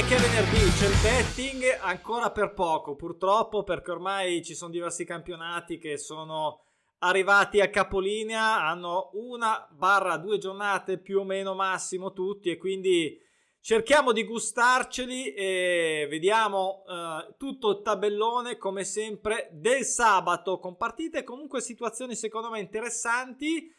Dai che è venerdì, c'è il betting ancora per poco, purtroppo perché ormai ci sono diversi campionati che sono arrivati a capolinea, hanno una barra due giornate più o meno massimo tutti e quindi cerchiamo di gustarceli e vediamo uh, tutto il tabellone come sempre del sabato con partite comunque situazioni secondo me interessanti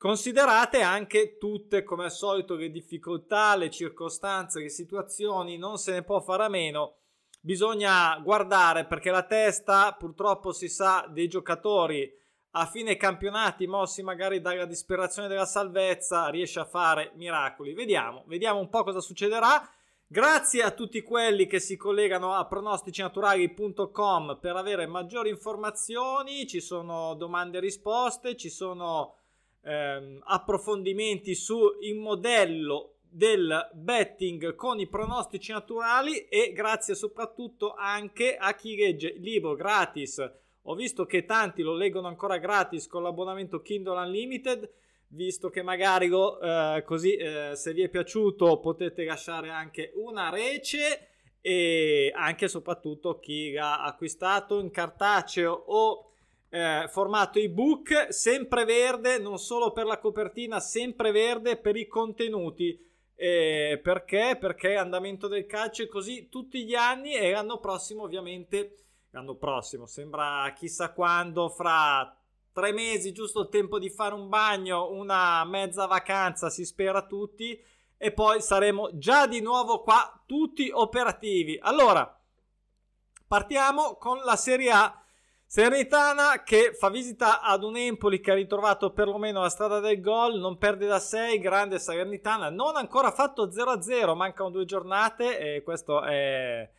Considerate anche tutte, come al solito, le difficoltà, le circostanze, le situazioni, non se ne può fare a meno. Bisogna guardare perché la testa, purtroppo si sa, dei giocatori a fine campionati, mossi magari dalla disperazione della salvezza, riesce a fare miracoli. Vediamo, vediamo un po' cosa succederà. Grazie a tutti quelli che si collegano a pronosticinaturali.com per avere maggiori informazioni. Ci sono domande e risposte, ci sono ehm, approfondimenti sul modello del betting con i pronostici naturali e grazie soprattutto anche a chi legge il libro gratis. Ho visto che tanti lo leggono ancora gratis con l'abbonamento Kindle Unlimited, visto che magari lo, eh, così eh, se vi è piaciuto potete lasciare anche una rece e anche e soprattutto chi l'ha acquistato in cartaceo o eh, formato ebook, sempre verde, non solo per la copertina, sempre verde per i contenuti. Eh, perché? Perché andamento del calcio è così tutti gli anni e l'anno prossimo ovviamente, l'anno prossimo sembra chissà quando, fra tre mesi, giusto il tempo di fare un bagno, una mezza vacanza, si spera tutti, e poi saremo già di nuovo qua tutti operativi. Allora, partiamo con la Serie A. Serenitana che fa visita ad un Empoli che ha ritrovato perlomeno la strada del gol, non perde da 6, grande Salernitana, non ha ancora fatto 0-0, mancano due giornate e questo è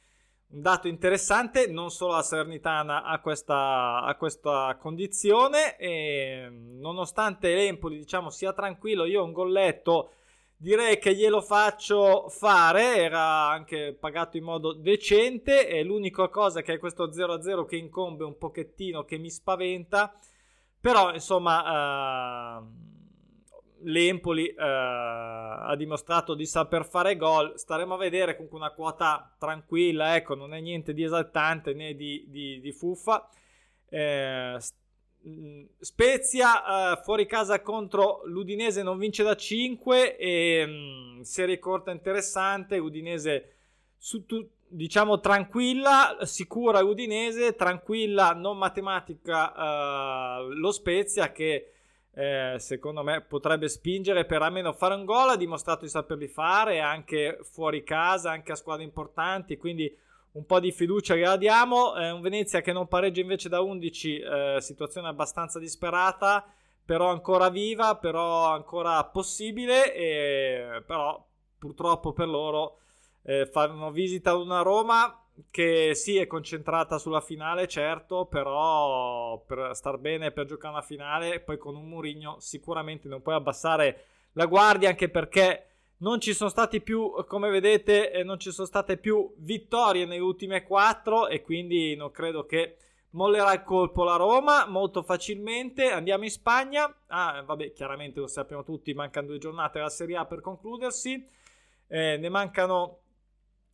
un dato interessante, non solo la Salernitana ha questa, ha questa condizione e nonostante l'Empoli diciamo sia tranquillo, io ho un golletto direi che glielo faccio fare, era anche pagato in modo decente e l'unica cosa che è questo 0-0 che incombe un pochettino, che mi spaventa, però insomma uh, l'Empoli uh, ha dimostrato di saper fare gol, staremo a vedere comunque una quota tranquilla, ecco, non è niente di esaltante né di, di, di fuffa. Eh, Spezia uh, fuori casa contro l'Udinese non vince da 5 e um, serie corta interessante, Udinese su, tu, diciamo tranquilla, sicura l'Udinese, tranquilla non matematica uh, lo Spezia che eh, secondo me potrebbe spingere per almeno fare un gol, ha dimostrato di saperli fare anche fuori casa, anche a squadre importanti, quindi un po' di fiducia che la diamo. Eh, un Venezia che non pareggia invece da 11, eh, situazione abbastanza disperata, però ancora viva, però ancora possibile, e, però purtroppo per loro eh, fanno visita ad una Roma che sì è concentrata sulla finale, certo, però per star bene per giocare una finale, poi con un Murigno sicuramente non puoi abbassare la guardia, anche perché non ci sono stati più, come vedete, eh, non ci sono state più vittorie nelle ultime quattro e quindi non credo che mollerà il colpo la Roma molto facilmente. Andiamo in Spagna. Ah, vabbè, chiaramente lo sappiamo tutti, mancano due giornate alla Serie A per concludersi. Eh, ne mancano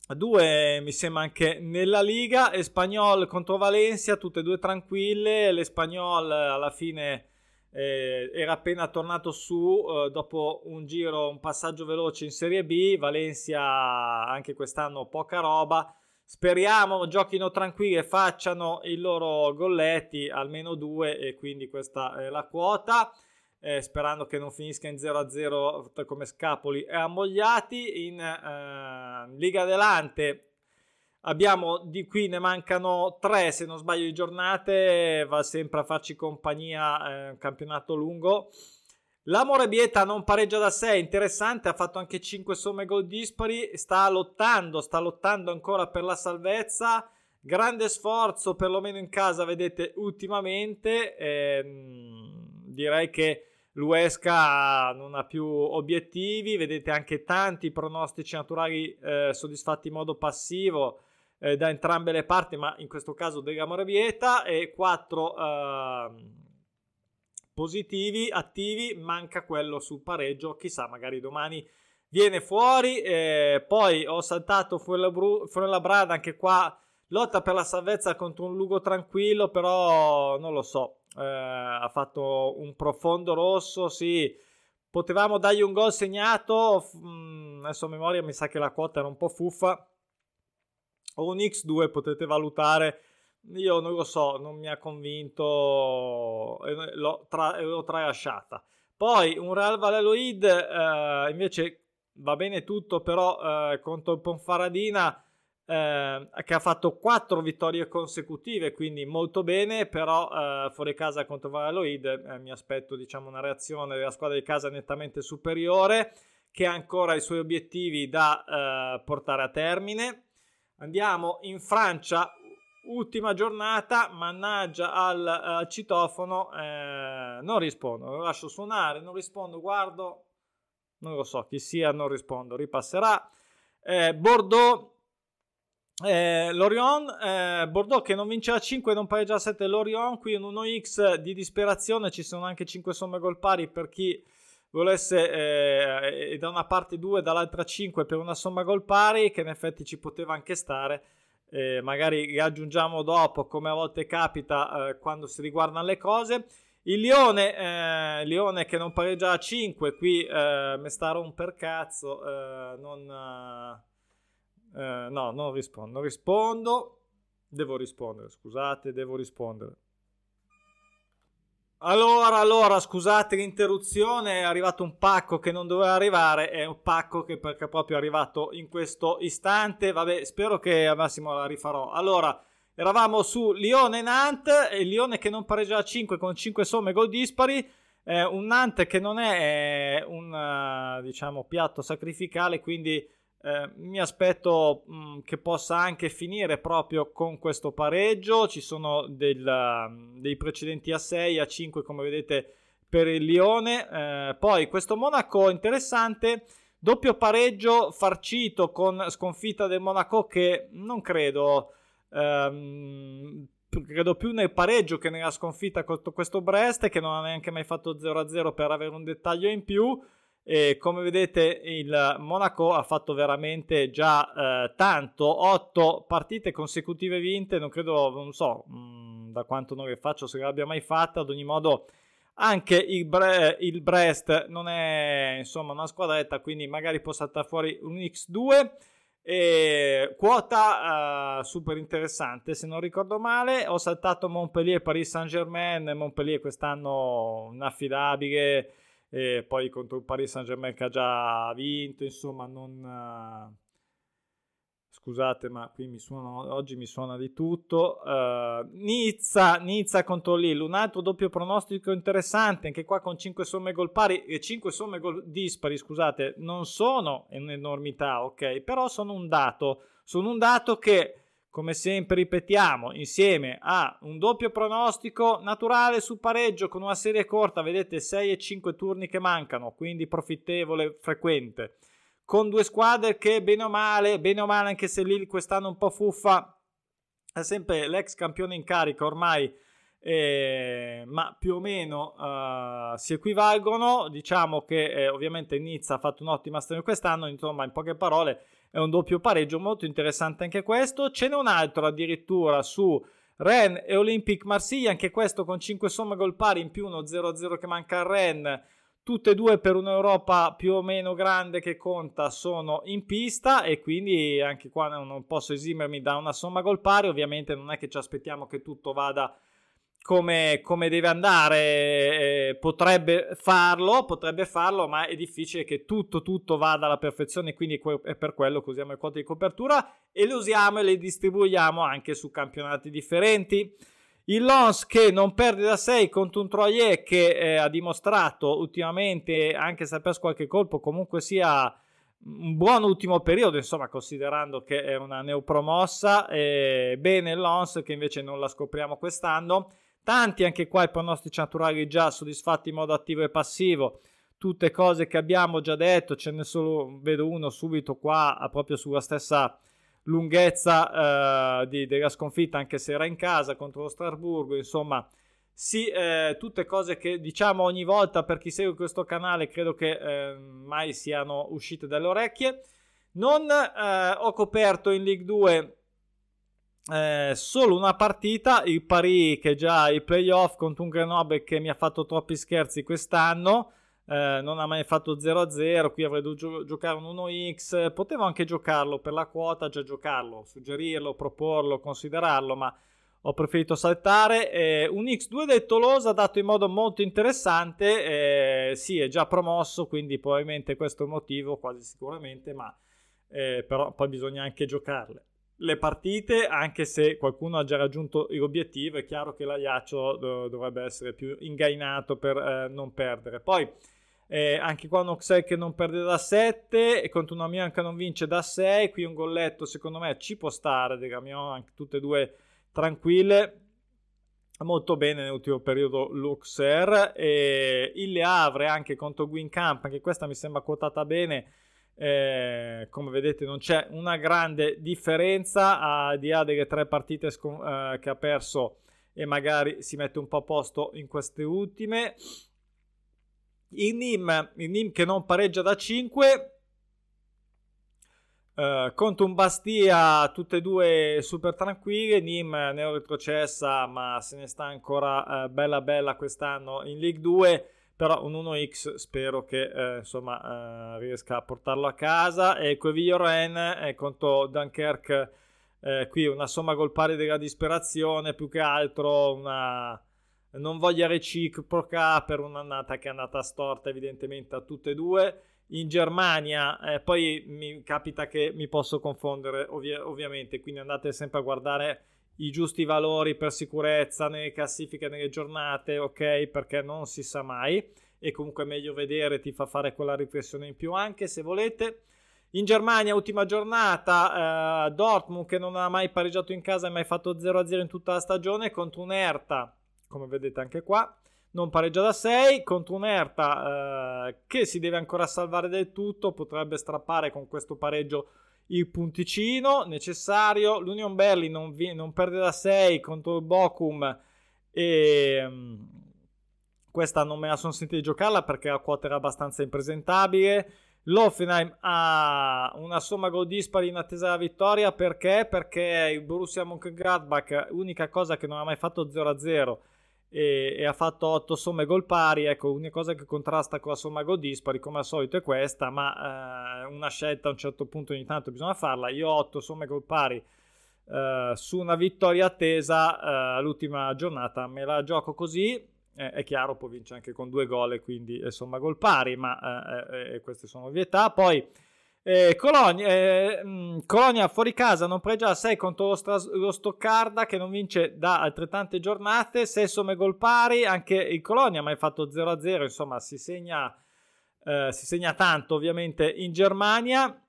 due, mi sembra anche nella Liga. Espagnol contro Valencia, tutte e due tranquille. L'Espagnol alla fine eh, era appena tornato su eh, dopo un giro, un passaggio veloce in Serie B. Valencia anche quest'anno poca roba. Speriamo giochino tranquilli e facciano i loro golletti, almeno due, e quindi questa è la quota. Eh, sperando che non finisca in 0-0 come scapoli e ammogliati. In eh, Liga Delante Abbiamo di qui ne mancano tre, se non sbaglio, di giornate. Va sempre a farci compagnia. Eh, campionato lungo. La Morebieta non pareggia da 6, interessante, ha fatto anche 5 somme gol dispari, sta lottando, sta lottando ancora per la salvezza, grande sforzo perlomeno in casa, vedete, ultimamente, ehm, direi che l'Uesca non ha più obiettivi, vedete anche tanti pronostici naturali eh, soddisfatti in modo passivo, eh, da entrambe le parti, ma in questo caso della Moravieta e 4 eh, positivi, attivi, manca quello sul pareggio, chissà, magari domani viene fuori. Eh, poi ho saltato Fuenlabrada, anche qua lotta per la salvezza contro un Lugo tranquillo, però non lo so. Eh, ha fatto un profondo rosso, sì. Potevamo dargli un gol segnato. Mm, adesso a memoria mi sa che la quota era un po' fuffa. O un X2 potete valutare. Io non lo so, non mi ha convinto e l'ho, tra- l'ho tralasciata. Poi un Real Valladolid eh, invece va bene tutto, però eh, contro il Ponfaradina eh, che ha fatto quattro vittorie consecutive, quindi molto bene, però eh, fuori casa contro Valladolid eh, mi aspetto diciamo, una reazione della squadra di casa nettamente superiore, che ha ancora i suoi obiettivi da eh, portare a termine. Andiamo in Francia, ultima giornata, mannaggia al, al citofono, eh, non rispondo, lo lascio suonare, non rispondo, guardo, non lo so chi sia, non rispondo, ripasserà. Eh, Bordeaux, eh, Lorient, eh, Bordeaux che non vince a 5 e non pareggia a 7 Lorient, qui in 1x di disperazione ci sono anche 5 somme gol pari per chi volesse eh, da una parte 2 dall'altra 5 per una somma gol pari che in effetti ci poteva anche stare eh, magari riaggiungiamo dopo come a volte capita eh, quando si riguardano le cose. Il Lione, eh, Lione che non pareggia a 5 qui eh, mi sta un per cazzo eh, non eh, no non rispondo non rispondo. Devo rispondere scusate devo rispondere allora, allora, scusate l'interruzione, è arrivato un pacco che non doveva arrivare, è un pacco che perché proprio è arrivato in questo istante, vabbè, spero che al massimo la rifarò. Allora, eravamo su Lione-Nantes, e Lione che non pareggia a 5 con 5 somme gol dispari, eh, un Nantes che non è un, diciamo, piatto sacrificale, quindi eh, mi aspetto mh, mm, che possa anche finire proprio con questo pareggio. Ci sono del, uh, dei precedenti a 6, a 5, come vedete, per il Lione. Eh, poi questo Monaco interessante. Doppio pareggio farcito con sconfitta del Monaco che non credo. Ehm, credo più nel pareggio che nella sconfitta contro questo Brest che non ha neanche mai fatto 0-0 per avere un dettaglio in più e come vedete il Monaco ha fatto veramente già eh, tanto, 8 partite consecutive vinte, non credo, non so mh, mm, da quanto non le faccio se l'abbia mai fatta, ad ogni modo anche il, Bre- il, Brest non è insomma una squadretta, quindi magari può saltare fuori un X2 e quota uh, super interessante se non ricordo male. Ho saltato Montpellier Paris Saint Germain Montpellier quest'anno inaffidabile e poi contro il Paris Saint Germain che ha già vinto, insomma non... Scusate, ma qui mi suona, oggi mi suona di tutto. Uh, Nizza, Nizza contro Lille, un altro doppio pronostico interessante, anche qua con 5 somme gol pari e 5 somme gol dispari, scusate, non sono un'enormità, ok? Però sono un dato, sono un dato che come sempre ripetiamo, insieme a un doppio pronostico naturale sul pareggio con una serie corta, vedete 6 e 5 turni che mancano, quindi profittevole, frequente, con due squadre che bene o male, bene o male anche se Lille quest'anno un po' fuffa, è sempre l'ex campione in carica ormai, eh, ma più o meno uh, si equivalgono, diciamo che eh, ovviamente Nizza ha fatto un'ottima stagione quest'anno, insomma in poche parole è un doppio pareggio molto interessante anche questo. Ce n'è un altro addirittura su Rennes e Olympique Marsiglia, anche questo con 5 somme gol pari in più uno 0-0 che manca a Rennes. Tutte e due per un'Europa più o meno grande che conta sono in pista e quindi anche qua non posso esimermi da una somma gol pari. Ovviamente non è che ci aspettiamo che tutto vada come, come deve andare, eh, potrebbe farlo, potrebbe farlo, ma è difficile che tutto, tutto vada alla perfezione, quindi è per quello che usiamo le quote di copertura e le usiamo e le distribuiamo anche su campionati differenti. Il Lons che non perde da 6 contro un Troyer che eh, ha dimostrato ultimamente, anche se ha perso qualche colpo, comunque sia un buon ultimo periodo, insomma, considerando che è una neopromossa. Eh, bene il Lons che invece non la scopriamo quest'anno. Tanti anche qua i pronostici naturali già soddisfatti in modo attivo e passivo. Tutte cose che abbiamo già detto, ce ne solo vedo uno subito qua, proprio sulla stessa lunghezza eh, di, della sconfitta, anche se era in casa contro lo Strasburgo. Insomma, Sì, eh, tutte cose che diciamo ogni volta per chi segue questo canale, credo che eh, mai siano uscite dalle orecchie. Non eh, ho coperto in League 2 eh, solo una partita, il Paris che già i playoff contro un Grenoble che mi ha fatto troppi scherzi quest'anno. Eh, non ha mai fatto 0-0, qui avrei dovuto giocare un 1x, potevo anche giocarlo per la quota, già giocarlo, suggerirlo, proporlo, considerarlo, ma ho preferito saltare. Eh, un X2 del Tolosa dato in modo molto interessante, eh, sì è già promosso, quindi probabilmente questo è il motivo, quasi sicuramente, ma eh, però poi bisogna anche giocarle. Le partite, anche se qualcuno ha già raggiunto l'obiettivo, è chiaro che l'Aiaccio dovrebbe essere più ingainato per eh, non perdere. Poi eh, anche qua un Oxel che non perde da 7 e contro una Milan che non vince da 6. Qui un golletto secondo me ci può stare. Degamion, anche tutte e due tranquille. Molto bene nell'ultimo periodo Luxer. E il Le Havre anche contro Guincamp. Anche questa mi sembra quotata bene. Eh, come vedete non c'è una grande differenza a di là delle tre partite scon- eh, che ha perso e magari si mette un po' a posto in queste ultime il Nim, il Nim che non pareggia da 5 Uh, contro un Bastia, tutte e due super tranquille. Nim ne ho retrocessa, ma se ne sta ancora uh, bella bella quest'anno in League 2. Però un 1x spero che uh, insomma riesca a portarlo a casa. E Quevio Ren eh, contro Dunkerque. qui una somma gol pari della disperazione, più che altro una non voglio reciproca per un'annata che è andata storta evidentemente a tutte e due. In Germania eh, poi mi capita che mi posso confondere ovvi- ovviamente, quindi andate sempre a guardare i giusti valori per sicurezza nelle classifiche, nelle giornate, ok? Perché non si sa mai e comunque è meglio vedere, ti fa fare quella riflessione in più anche se volete. In Germania, ultima giornata, eh, Dortmund che non ha mai pareggiato in casa e mai fatto 0-0 in tutta la stagione contro un Erta come vedete anche qua. Non pareggia da 6 contro un Erta eh, che si deve ancora salvare del tutto, potrebbe strappare con questo pareggio il punticino necessario. L'Union Berlin non, vi- non perde da 6 contro il Bochum e um, questa non me la sono sentita di giocarla perché la quota era abbastanza impresentabile. L'Offenheim ha una somma gol dispari in attesa della vittoria perché? Perché il Borussia Mönchengladbach, unica cosa che non ha mai fatto 0-0 e, e, ha fatto 8 somme gol pari. Ecco, l'unica cosa che contrasta con la somma gol dispari, come al solito, è questa, ma eh, una scelta a un certo punto ogni tanto bisogna farla. Io ho 8 somme gol pari eh, su una vittoria attesa eh, l'ultima giornata, me la gioco così. è chiaro, poi vince anche con due gol quindi insomma gol pari, ma eh, eh, queste sono ovvietà. Poi eh, Colonia, eh, mm, Colonia, fuori casa non pregia 6 contro lo, Stras- lo, Stoccarda che non vince da altrettante giornate, 6 somme gol pari, anche il Colonia ma hai fatto 0-0, insomma si segna, eh, si segna tanto ovviamente in Germania.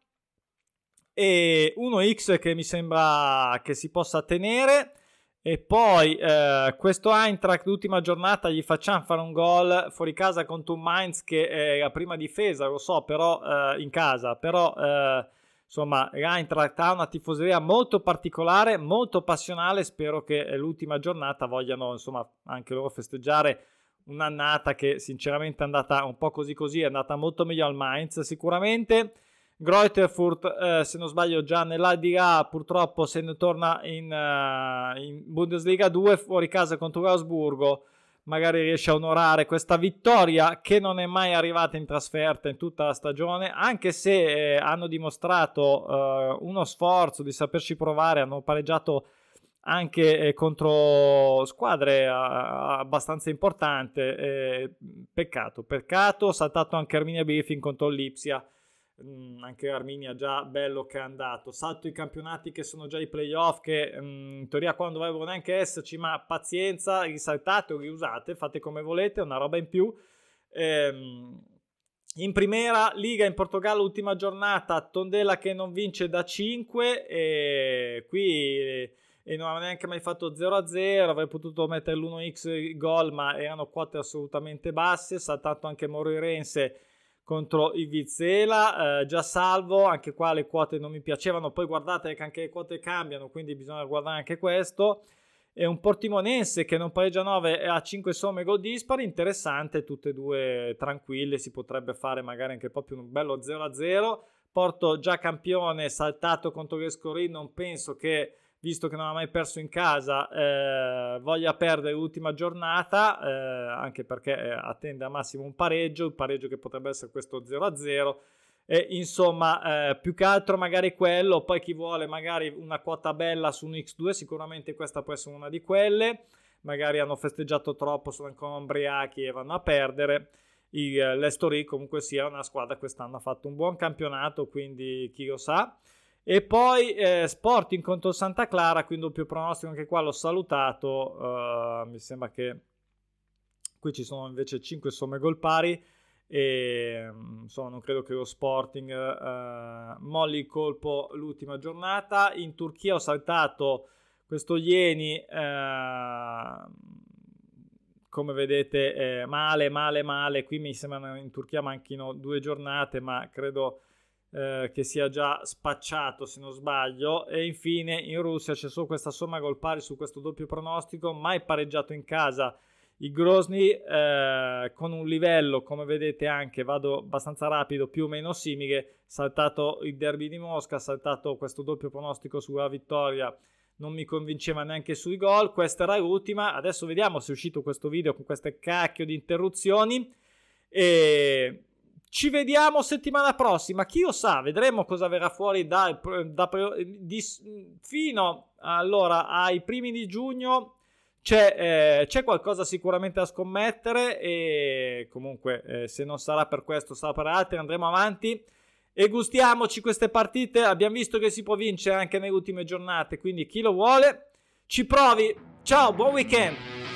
E 1x che mi sembra che si possa tenere e poi eh, questo Eintracht l'ultima giornata gli facciamo fare un gol fuori casa contro un Mainz che è la prima difesa, lo so, però eh, in casa, però eh, insomma l'Eintracht ha una tifoseria molto particolare, molto passionale, spero che l'ultima giornata vogliano insomma anche loro festeggiare un'annata che sinceramente è andata un po' così così, è andata molto meglio al Mainz sicuramente. Greuterfurt, eh, se non sbaglio, già nell'aldilà purtroppo se ne torna in, uh, in Bundesliga 2 fuori casa contro Augsburgo. Magari riesce a onorare questa vittoria che non è mai arrivata in trasferta in tutta la stagione, anche se eh, hanno dimostrato uh, uno sforzo di saperci provare, hanno pareggiato anche eh, contro squadre abbastanza importanti. Peccato, peccato, saltato anche Arminia Bielefeld contro l'Ipsia Mm, anche Arminia già bello che è andato. Salto i campionati che sono già i playoff, che mm, in teoria qua non dovrebbero neanche esserci, ma pazienza, risaltate o riusate, fate come volete, una roba in più. Ehm, in primera liga in Portogallo, ultima giornata, Tondela che non vince da 5 e qui e non aveva neanche mai fatto 0-0, avrei potuto mettere l'1x gol, ma erano quote assolutamente basse, saltato anche Morirense contro il Vizela, eh, già salvo, anche qua le quote non mi piacevano, poi guardate che anche le quote cambiano, quindi bisogna guardare anche questo. e un Portimonense che non pareggia 9 e ha 5 somme gol dispari, interessante, tutte e due tranquille, si potrebbe fare magari anche proprio un bello 0-0. Porto già campione, saltato contro Vescorin, non penso che, visto che non ha mai perso in casa, eh, voglia perdere l'ultima giornata, eh, anche perché eh, attende a massimo un pareggio, un pareggio che potrebbe essere questo 0-0 e, insomma, eh, più che altro magari quello, poi chi vuole magari una quota bella su un X2, sicuramente questa può essere una di quelle. Magari hanno festeggiato troppo, sono ancora ombriachi e vanno a perdere. Eh, L'Estori comunque sia una squadra quest'anno ha fatto un buon campionato, quindi chi lo sa. E poi eh, Sporting contro Santa Clara, quindi doppio pronostico anche qua l'ho salutato. Uh, mi sembra che qui ci sono invece 5 somme gol pari e insomma non credo che lo Sporting eh, molli il colpo l'ultima giornata in Turchia ho saltato questo Ieni eh, come vedete eh, male male male qui mi sembra in Turchia manchino due giornate ma credo eh, che sia già spacciato se non sbaglio. E infine in Russia c'è solo questa somma gol pari su questo doppio pronostico. Mai pareggiato in casa il Grozny eh, con un livello, come vedete anche, vado abbastanza rapido, più o meno simile, saltato il derby di Mosca, saltato questo doppio pronostico sulla vittoria, non mi convinceva neanche sui gol, questa era l'ultima, adesso vediamo se è uscito questo video con queste cacchio di interruzioni. E ci vediamo settimana prossima, chi lo sa, vedremo cosa verrà fuori da, da, di, fino allora ai primi di giugno. C'è, eh, c'è, qualcosa sicuramente da scommettere e comunque eh, se non sarà per questo sarà per altri andremo avanti. E gustiamoci queste partite. Abbiamo visto che si può vincere anche nelle ultime giornate quindi chi lo vuole ci provi. Ciao buon weekend